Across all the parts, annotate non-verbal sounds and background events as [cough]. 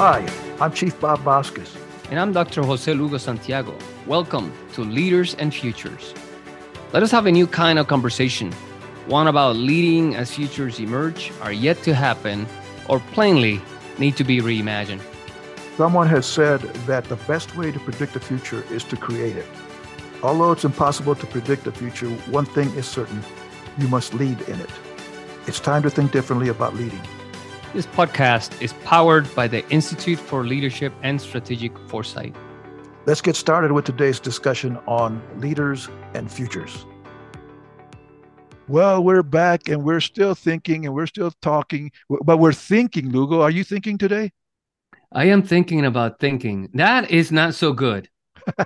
Hi, I'm Chief Bob Vasquez. And I'm Dr. Jose Lugo Santiago. Welcome to Leaders and Futures. Let us have a new kind of conversation, one about leading as futures emerge, are yet to happen, or plainly need to be reimagined. Someone has said that the best way to predict the future is to create it. Although it's impossible to predict the future, one thing is certain you must lead in it. It's time to think differently about leading. This podcast is powered by the Institute for Leadership and Strategic Foresight. Let's get started with today's discussion on leaders and futures. Well, we're back and we're still thinking and we're still talking, but we're thinking, Lugo. Are you thinking today? I am thinking about thinking. That is not so good. [laughs]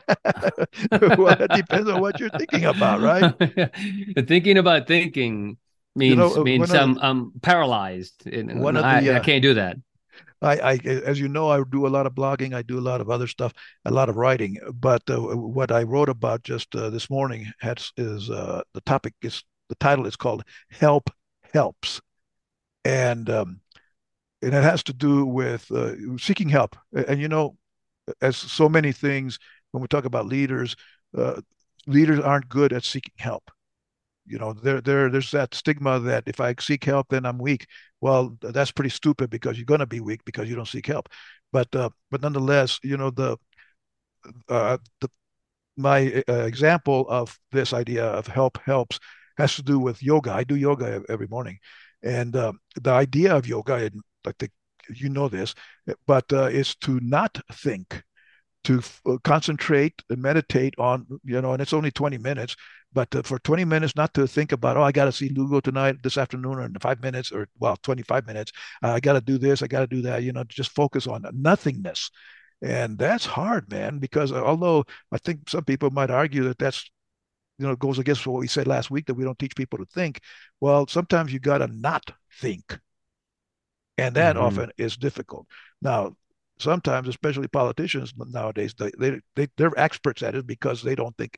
well, it depends on what you're thinking about, right? [laughs] thinking about thinking means you know, uh, means I'm the, I'm paralyzed. One of the, I, uh, I can't do that. I, I, as you know, I do a lot of blogging. I do a lot of other stuff, a lot of writing. But uh, what I wrote about just uh, this morning has, is uh, the topic is the title is called "Help Helps," and um, and it has to do with uh, seeking help. And you know, as so many things when we talk about leaders, uh, leaders aren't good at seeking help you know there there there's that stigma that if i seek help then i'm weak. Well that's pretty stupid because you're going to be weak because you don't seek help. But uh, but nonetheless you know the uh, the my uh, example of this idea of help helps has to do with yoga. I do yoga every morning. And uh, the idea of yoga think you know this but uh, is to not think to uh, concentrate and meditate on you know and it's only 20 minutes but uh, for 20 minutes not to think about oh i got to see lugo tonight this afternoon or in five minutes or well 25 minutes. Uh, i got to do this i got to do that you know just focus on nothingness. And that's hard man because uh, although i think some people might argue that that's you know goes against what we said last week that we don't teach people to think well sometimes you got to not think. And that mm-hmm. often is difficult. Now sometimes, especially politicians nowadays, they, they, they, they're experts at it because they don't think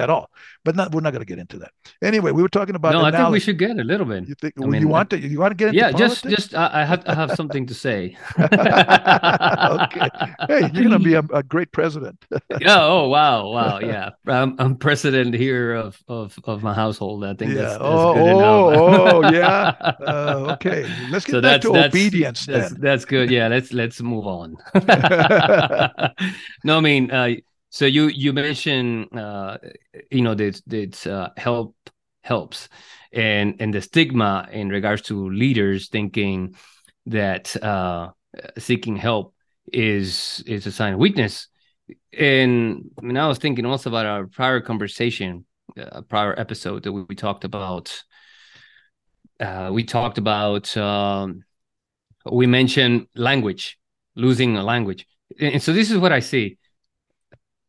at all. But not, we're not going to get into that. Anyway, we were talking about. No, I think we should get a little bit. You think I mean, you want to? You want to get into? Yeah, politics? just just I have I have something to say. [laughs] okay. Hey, you're going to be a, a, great president. [laughs] yeah. Oh wow, wow. Yeah, I'm, I'm president here of of of my household. I think yeah. that's, that's oh, good oh, enough. Oh, yeah. Uh, okay, let's get so back to obedience. That's, then. that's good. Yeah, let's let's move on. [laughs] [laughs] no, I mean. Uh, so you you mentioned uh, you know that that uh, help helps, and and the stigma in regards to leaders thinking that uh, seeking help is is a sign of weakness. And I mean, I was thinking also about our prior conversation, a uh, prior episode that we, we talked about. Uh, we talked about um, we mentioned language, losing a language, and so this is what I see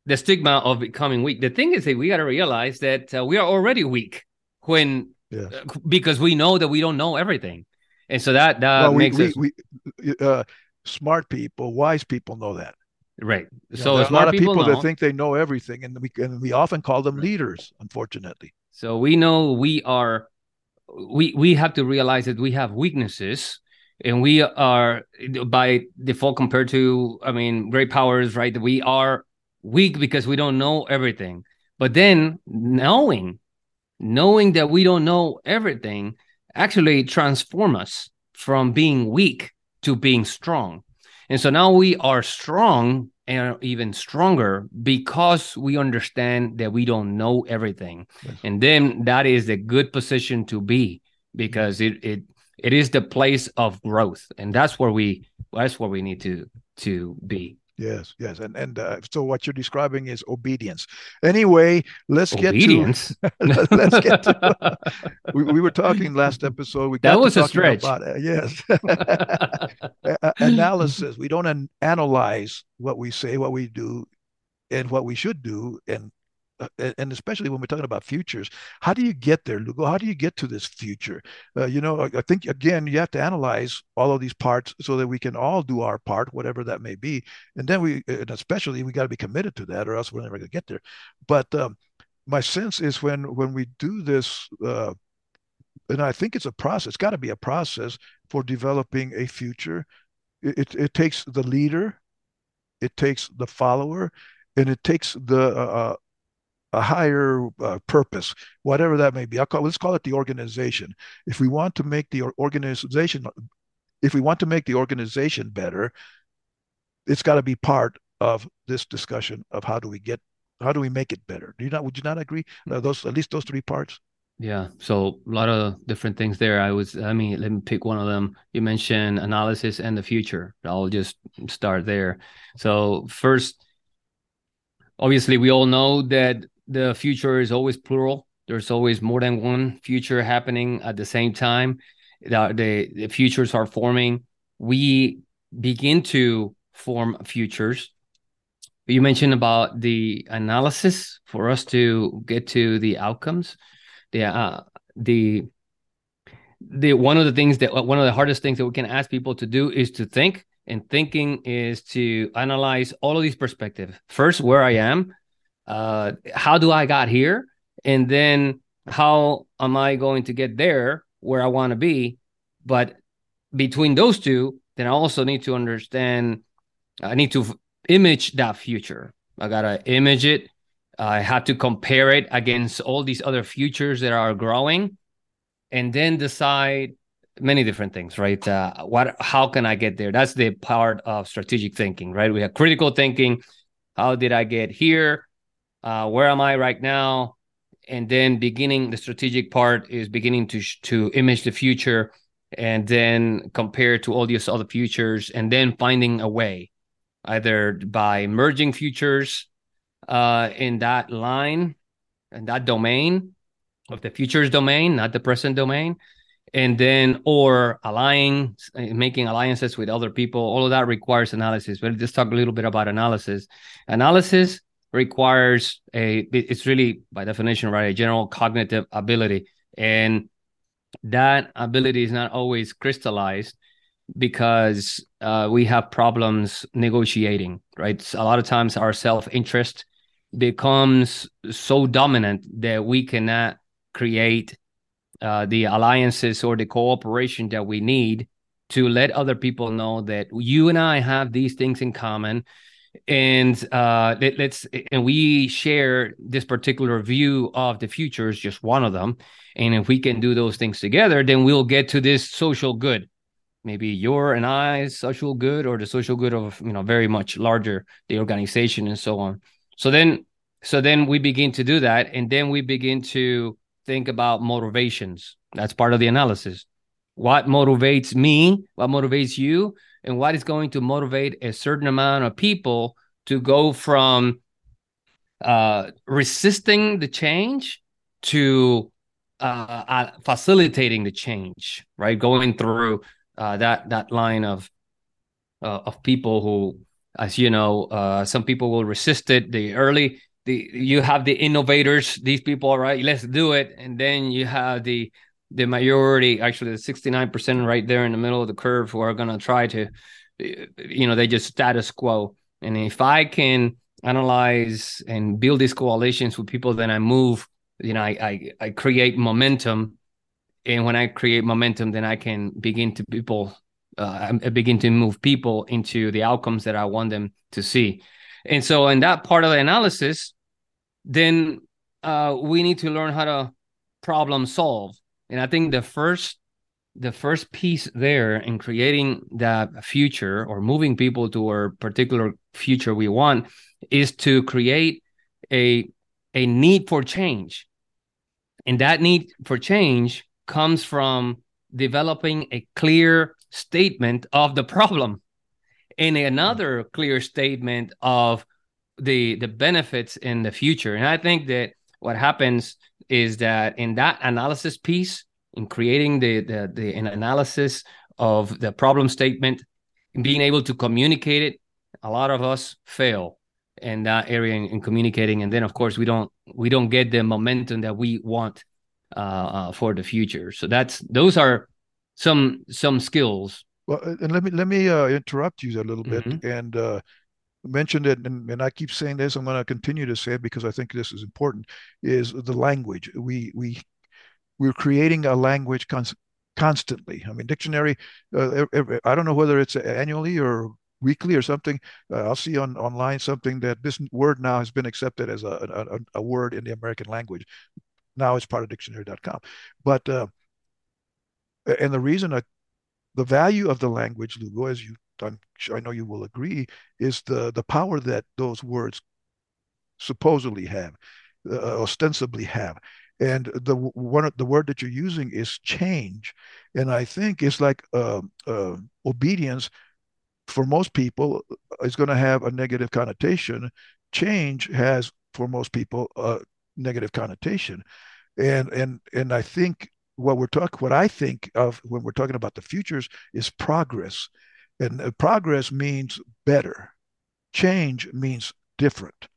the stigma of becoming weak. The thing is that we got to realize that uh, we are already weak when uh, because we know that we don't know everything, and so that that well, makes we, us we, uh, smart people, wise people know that. Right. so a lot of people, people that think they know everything, and we and we often call them leaders, unfortunately. So we know we are we we have to realize that we have weaknesses and we are by default compared to i mean great powers right we are weak because we don't know everything. But then knowing, knowing that we don't know everything actually transform us from being weak to being strong. And so now we are strong and even stronger because we understand that we don't know everything. Yes. And then that is a good position to be because it it it is the place of growth. And that's where we that's where we need to to be. Yes, yes, and and uh, so what you're describing is obedience. Anyway, let's obedience. get to [laughs] let's get to. [laughs] we, we were talking last episode. We that was a stretch. About, uh, yes, [laughs] analysis. We don't an- analyze what we say, what we do, and what we should do, and and especially when we're talking about futures, how do you get there, Lugo? How do you get to this future? Uh, you know, I think again, you have to analyze all of these parts so that we can all do our part, whatever that may be, and then we, and especially, we got to be committed to that, or else we're never going to get there. But um, my sense is when when we do this, uh, and I think it's a process. It's got to be a process for developing a future It, it, it takes the leader, it takes the follower, and it takes the uh, a higher uh, purpose, whatever that may be. Call, let's call it the organization. If we want to make the organization, if we want to make the organization better, it's got to be part of this discussion of how do we get, how do we make it better? Do you not? Would you not agree? Uh, those at least those three parts. Yeah. So a lot of different things there. I was, I mean, let me pick one of them. You mentioned analysis and the future. I'll just start there. So first, obviously we all know that the future is always plural. There's always more than one future happening at the same time. The, the, the futures are forming. We begin to form futures. You mentioned about the analysis for us to get to the outcomes. The uh, the the one of the things that one of the hardest things that we can ask people to do is to think and thinking is to analyze all of these perspectives first where i am uh, how do I got here, and then how am I going to get there where I want to be? But between those two, then I also need to understand. I need to image that future. I gotta image it. I have to compare it against all these other futures that are growing, and then decide many different things, right? Uh, what, how can I get there? That's the part of strategic thinking, right? We have critical thinking. How did I get here? Uh, where am I right now? And then beginning the strategic part is beginning to to image the future, and then compare to all these other futures, and then finding a way, either by merging futures uh, in that line, and that domain of the futures domain, not the present domain, and then or aligning making alliances with other people. All of that requires analysis. But let's talk a little bit about analysis. Analysis requires a it's really by definition right a general cognitive ability. And that ability is not always crystallized because uh, we have problems negotiating right? A lot of times our self-interest becomes so dominant that we cannot create uh, the alliances or the cooperation that we need to let other people know that you and I have these things in common and uh, let, us and we share this particular view of the future is just one of them. And if we can do those things together then we'll get to this social good. Maybe your and i's social good or the social good of you know very much larger the organization and so on. So then so then we begin to do that. And then we begin to think about motivations. That's part of the analysis. What motivates me? What motivates you and what is going to motivate a certain amount of people to go from uh, resisting the change to uh, uh, facilitating the change, right? Going through uh, that that line of uh, of people who, as you know, uh, some people will resist it. The early, the you have the innovators, these people, right? Let's do it, and then you have the the majority, actually the 69% right there in the middle of the curve who are going to try to, you know, they just status quo. And if I can analyze and build these coalitions with people, then I move, you know, I, I, I create momentum. And when I create momentum, then I can begin to people, uh, I begin to move people into the outcomes that I want them to see. And so in that part of the analysis, then uh, we need to learn how to problem solve and I think the first the first piece there in creating that future or moving people to a particular future we want is to create a a need for change. And that need for change comes from developing a clear statement of the problem and another clear statement of the the benefits in the future. And I think that what happens is that in that analysis piece, in creating the, the, the an analysis of the problem statement, being able to communicate it, a lot of us fail in that area in, in communicating, and then of course we don't we don't get the momentum that we want uh, uh, for the future. So that's those are some some skills. Well, and let me let me uh, interrupt you a little bit mm-hmm. and uh, mentioned it, and, and, I keep saying this. I'm going to continue to say it because I think this is important. Is the language we we we're creating a language constantly. I mean, dictionary. Uh, I don't know whether it's annually or weekly or something. Uh, I'll see on online something that this word now has been accepted as a, a, a word in the American language. Now it's part of dictionary.com. But uh, and the reason I, the value of the language, Lugo, as you I'm, I know you will agree, is the the power that those words supposedly have, uh, ostensibly have. And the one the word that you're using is change, and I think it's like uh, uh, obedience for most people is going to have a negative connotation. Change has for most people a negative connotation, and and and I think what we're talking, what I think of when we're talking about the futures is progress, and uh, progress means better. Change means different.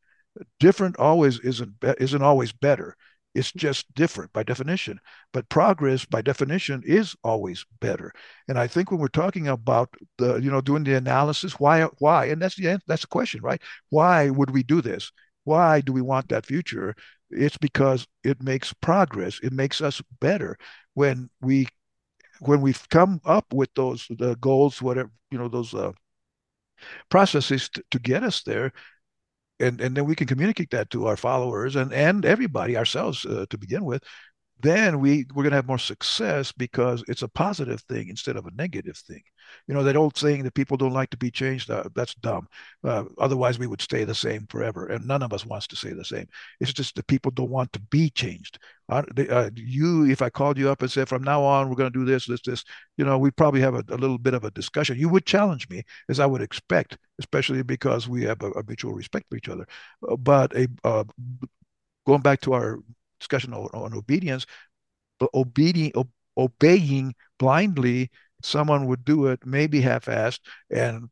Different always isn't isn't always better. It's just different by definition. But progress, by definition, is always better. And I think when we're talking about the, you know, doing the analysis, why, why, and that's the that's the question, right? Why would we do this? Why do we want that future? It's because it makes progress. It makes us better when we when we've come up with those the goals, whatever you know, those uh, processes to, to get us there and and then we can communicate that to our followers and and everybody ourselves uh, to begin with then we we're going to have more success because it's a positive thing instead of a negative thing. You know that old saying that people don't like to be changed uh, that's dumb. Uh, otherwise we would stay the same forever and none of us wants to stay the same. It's just that people don't want to be changed. Uh, they, you if i called you up and said from now on we're going to do this this this you know we probably have a, a, little bit of a discussion. You would challenge me as i would expect especially because we have a, a mutual respect for each other. Uh, but a uh, going back to our discussion on, on obedience, but obeying blindly, someone would do it maybe half-assed and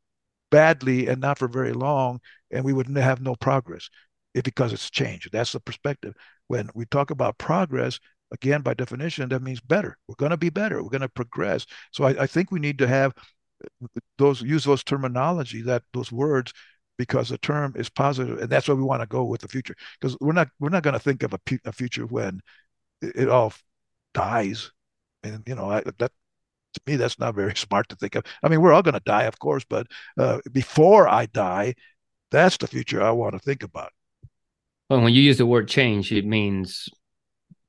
badly and not for very long, and we would have no progress because it's changed. That's the perspective. When we talk about progress, again, by definition, that means better. We're going to be better. We're going to progress. So I, I, think we need to have uh, those use those terminology that those words because the term is positive, and that's where we want to go with the future. Because we're not we're not going to think of a, a future when it, it, all dies, and you know I, that to me that's not very [laughs] smart to think of. I mean, we're all going to die, of course, but uh, before I die, that's the future I want to think about. Well, when you use the word change, it means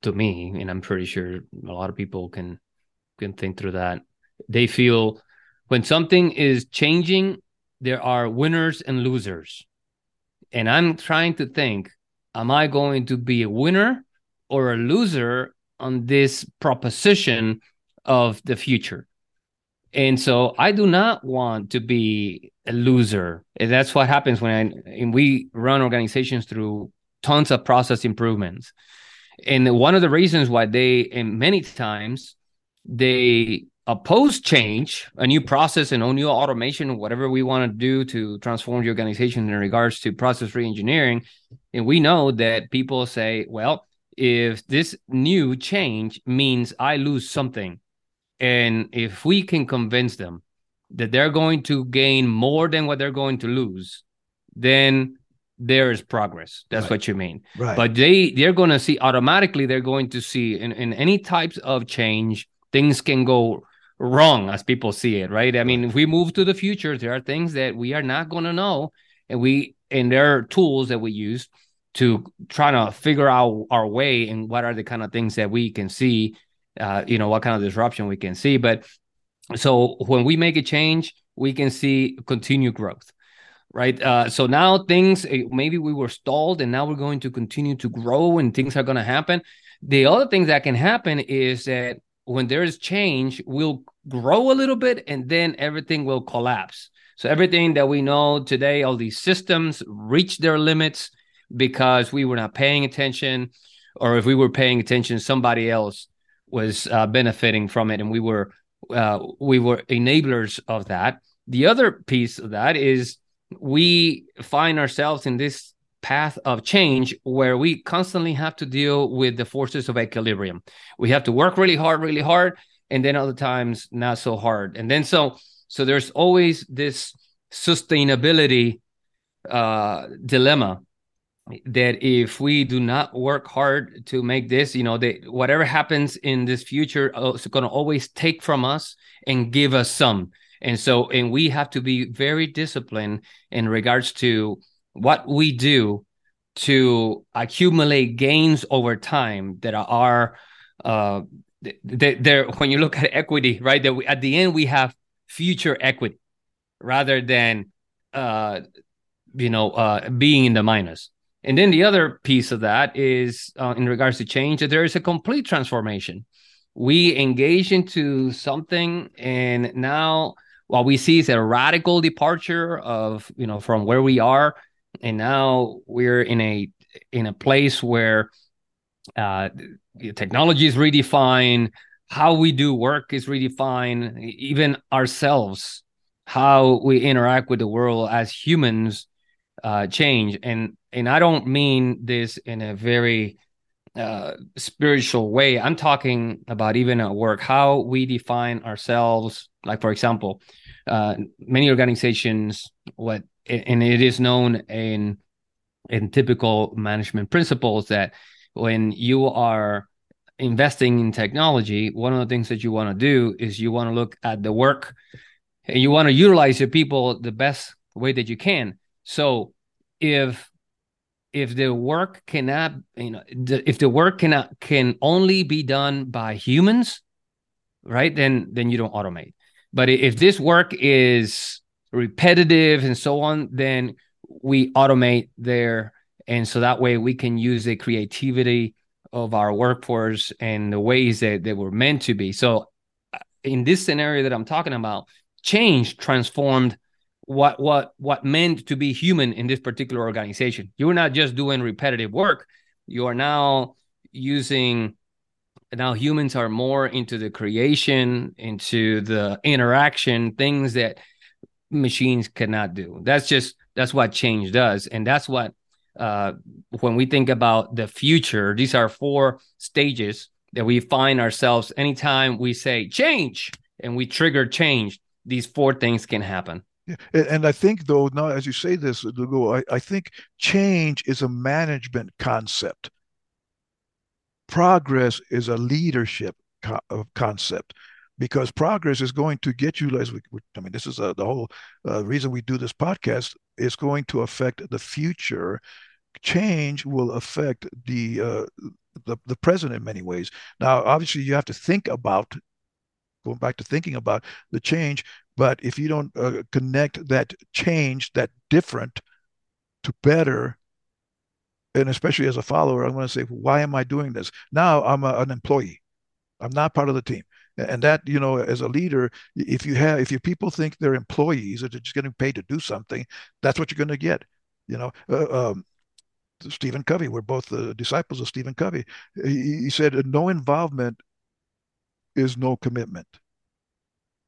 to me, and I'm pretty sure a lot of people can can think through that. They feel when something is changing, there are winners and losers. And I'm trying to think, am I going to be a winner or a loser on this proposition of the future? And so I do not want to be a loser. And that's what happens when I, and we run organizations through tons of process improvements. And one of the reasons why they, and many times, they oppose change, a new process and a new automation, whatever we want to do to transform the organization in regards to process reengineering. And we know that people say, well, if this new change means I lose something, and if we can convince them that they're going to gain more than what they're going to lose, then there is progress. That's right. what you mean. Right. But they they're going to see automatically. They're going to see in, in any types of change, things can go wrong as people see it, right? I mean, if we move to the future, there are things that we are not going to know, and we and there are tools that we use to try to figure out our way and what are the kind of things that we can see, uh, you know, what kind of disruption we can see. But so when we make a change, we can see continued growth right? Uh, so now things eh, maybe we were stalled and now we're going to continue to grow and things are going to happen. The other thing that can happen is that when there is change, we'll grow a little bit and then everything will collapse. So everything that we know today, all these systems reach their limits because we were not paying attention, or if we were paying attention, somebody else was uh, benefiting from it, and we were uh, we were enablers of that. The other piece of that is we find ourselves in this path of change where we constantly have to deal with the forces of equilibrium. We have to work really hard, really hard, and then other times not so hard. And then so so there's always this sustainability uh, dilemma that if we do not work hard to make this, you know, that whatever happens in this future is going to always take from us and give us some. And so, and we have to be very disciplined in regards to what we do to accumulate gains over time that are, uh, there when you look at equity, right? That we, at the end we have future equity rather than, uh, you know, uh, being in the minus. And then the other piece of that is uh, in regards to change, that there is a complete transformation. We engage into something, and now what we see is a radical departure of you know from where we are, and now we're in a in a place where uh, technology is redefined, how we do work is redefined, even ourselves, how we interact with the world as humans uh, change. And and I don't mean this in a very uh, spiritual way. I'm talking about even at work, how we define ourselves. Like, for example, uh, many organizations, what and it is known in in typical management principles that when you are investing in technology, one of the things that you want to do is you want to look at the work and you want to utilize your people the best way that you can. So if if the work cannot you know if the work cannot can only be done by humans right then then you don't automate but if this work is repetitive and so on then we automate there and so that way we can use the creativity of our workforce and the ways that they were meant to be so uh, in this scenario that i'm talking about change transformed what what what meant to be human in this particular organization. You are not just doing repetitive work. You are now using now humans are more into the creation, into the interaction, things that machines cannot do. That's just that's what change does, and that's what uh, when we think about the future. These are four stages that we find ourselves anytime we say change and we trigger change. These four things can happen. Yeah. And I think, though, now as you say this, Lugo, I, I think change is a management concept. Progress is a leadership co- uh, concept because progress is going to get you, as we, I mean, this is a, the whole uh, reason we do this podcast, is going to affect the future. Change will affect the, uh, the, the present in many ways. Now, obviously, you have to think about going back to thinking about the change but if you don't uh, connect that change, that different to better, and especially as a follower, I'm going to say, why am I doing this? Now I'm a, an employee. I'm not part of the team. And that, you know, as a leader, if you have, if your people think they're employees or they're just getting paid to do something, that's what you're going to get. You know, uh, um, Stephen Covey, we're both the disciples of Stephen Covey. He, he said, no involvement is no commitment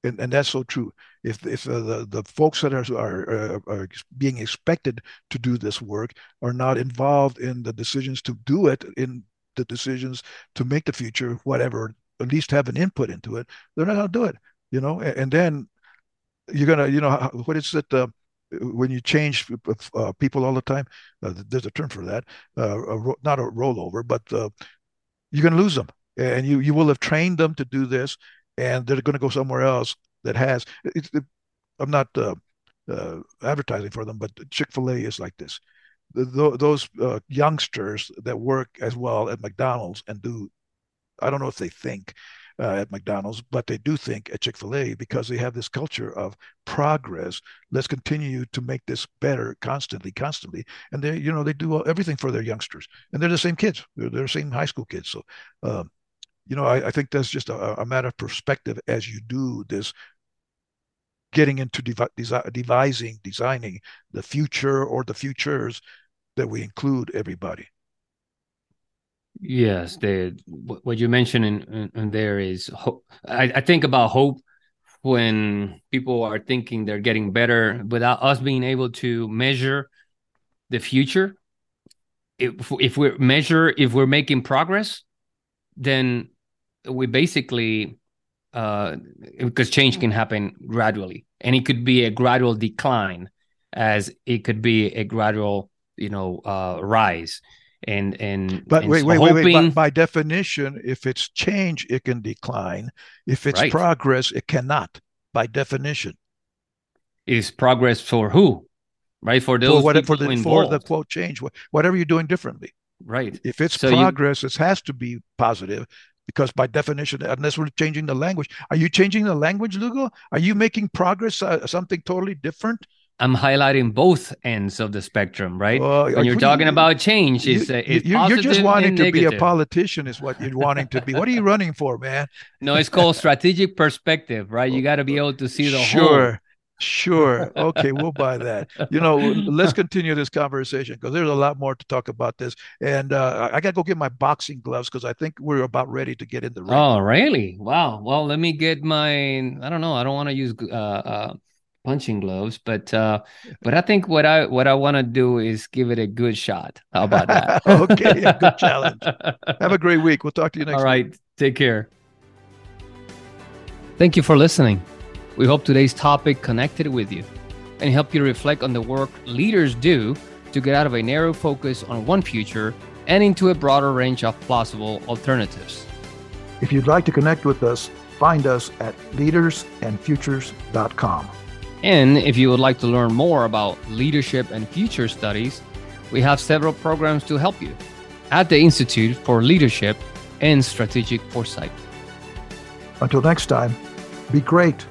and, and that's so true. If if uh, the the folks that are, are are being expected to do this work are not involved in the decisions to do it, in the decisions to make the future, whatever, at least have an input into it, they're not going to do it. You know, and, and, then you're gonna, you know, what is it? Uh, when you change uh, people all the time, uh, there's a term for that. Uh, a not a rollover, but uh, you're going to lose them, and you you will have trained them to do this, and they're going to go somewhere else that has. It, it, I'm not uh, advertising for them, but Chick Fil A is like this. The, those youngsters that work as well at McDonald's and do, I don't know if they think uh, at McDonald's, but they do think at Chick Fil A because they have this culture of progress. Let's continue to make this better constantly, constantly, and they, you know, they do everything for their youngsters, and they're the same kids. They're, they're the same high school kids. So, um, you know, I, I think that's just a, a, matter of perspective as you do this getting into devi- devising, designing the future or the futures that we include everybody. Yes, the what you mentioned in, in there is hope. I, I think about hope when people are thinking they're getting better without us being able to measure the future. If if we measure if we're making progress, then we basically uh, because change can happen gradually, and it could be a gradual decline, as it could be a gradual you know uh, rise and and but and wait wait wait wait. By, by definition if it's change it can decline. If it's Right. progress it cannot by definition. Is progress for who? Right? For those for what for the for the quote change whatever you're doing differently. Right. If it's So you- progress it has to be positive because by definition unless we're changing the language. Are you changing the language lugo? Are you making progress uh, something totally different i'm highlighting both ends of the spectrum right Well, when you're you- talking about change you, it's, you, it's you- you're just wanting to be a politician is what you're wanting to be what are you running for man no it's called strategic perspective right you got to be able to see the sure whole Sure. sure okay we'll buy that you know let's continue this conversation because there's a lot more to talk about this and uh, i gotta go get my boxing gloves because i think we're about ready to get in the ring Oh, really? Wow. Well, let me get my. I don't know. I don't want to use uh, uh, punching gloves, but uh, [laughs] but I think what I what I want to do is give it a good shot. How about that? [laughs] Okay, a good challenge. [laughs] have a great week we'll talk to you next All week. Take care. Thank you for listening. We hope today's topic connected with you and helped you reflect on the work leaders do to get out of a narrow focus on one future and into a broader range of plausible alternatives. if you'd like to connect with us find us at leadersandfutures.com And if you would like to learn more about leadership and future studies, we have several programs to help you at the Institute for Leadership and Strategic Foresight. until next time be great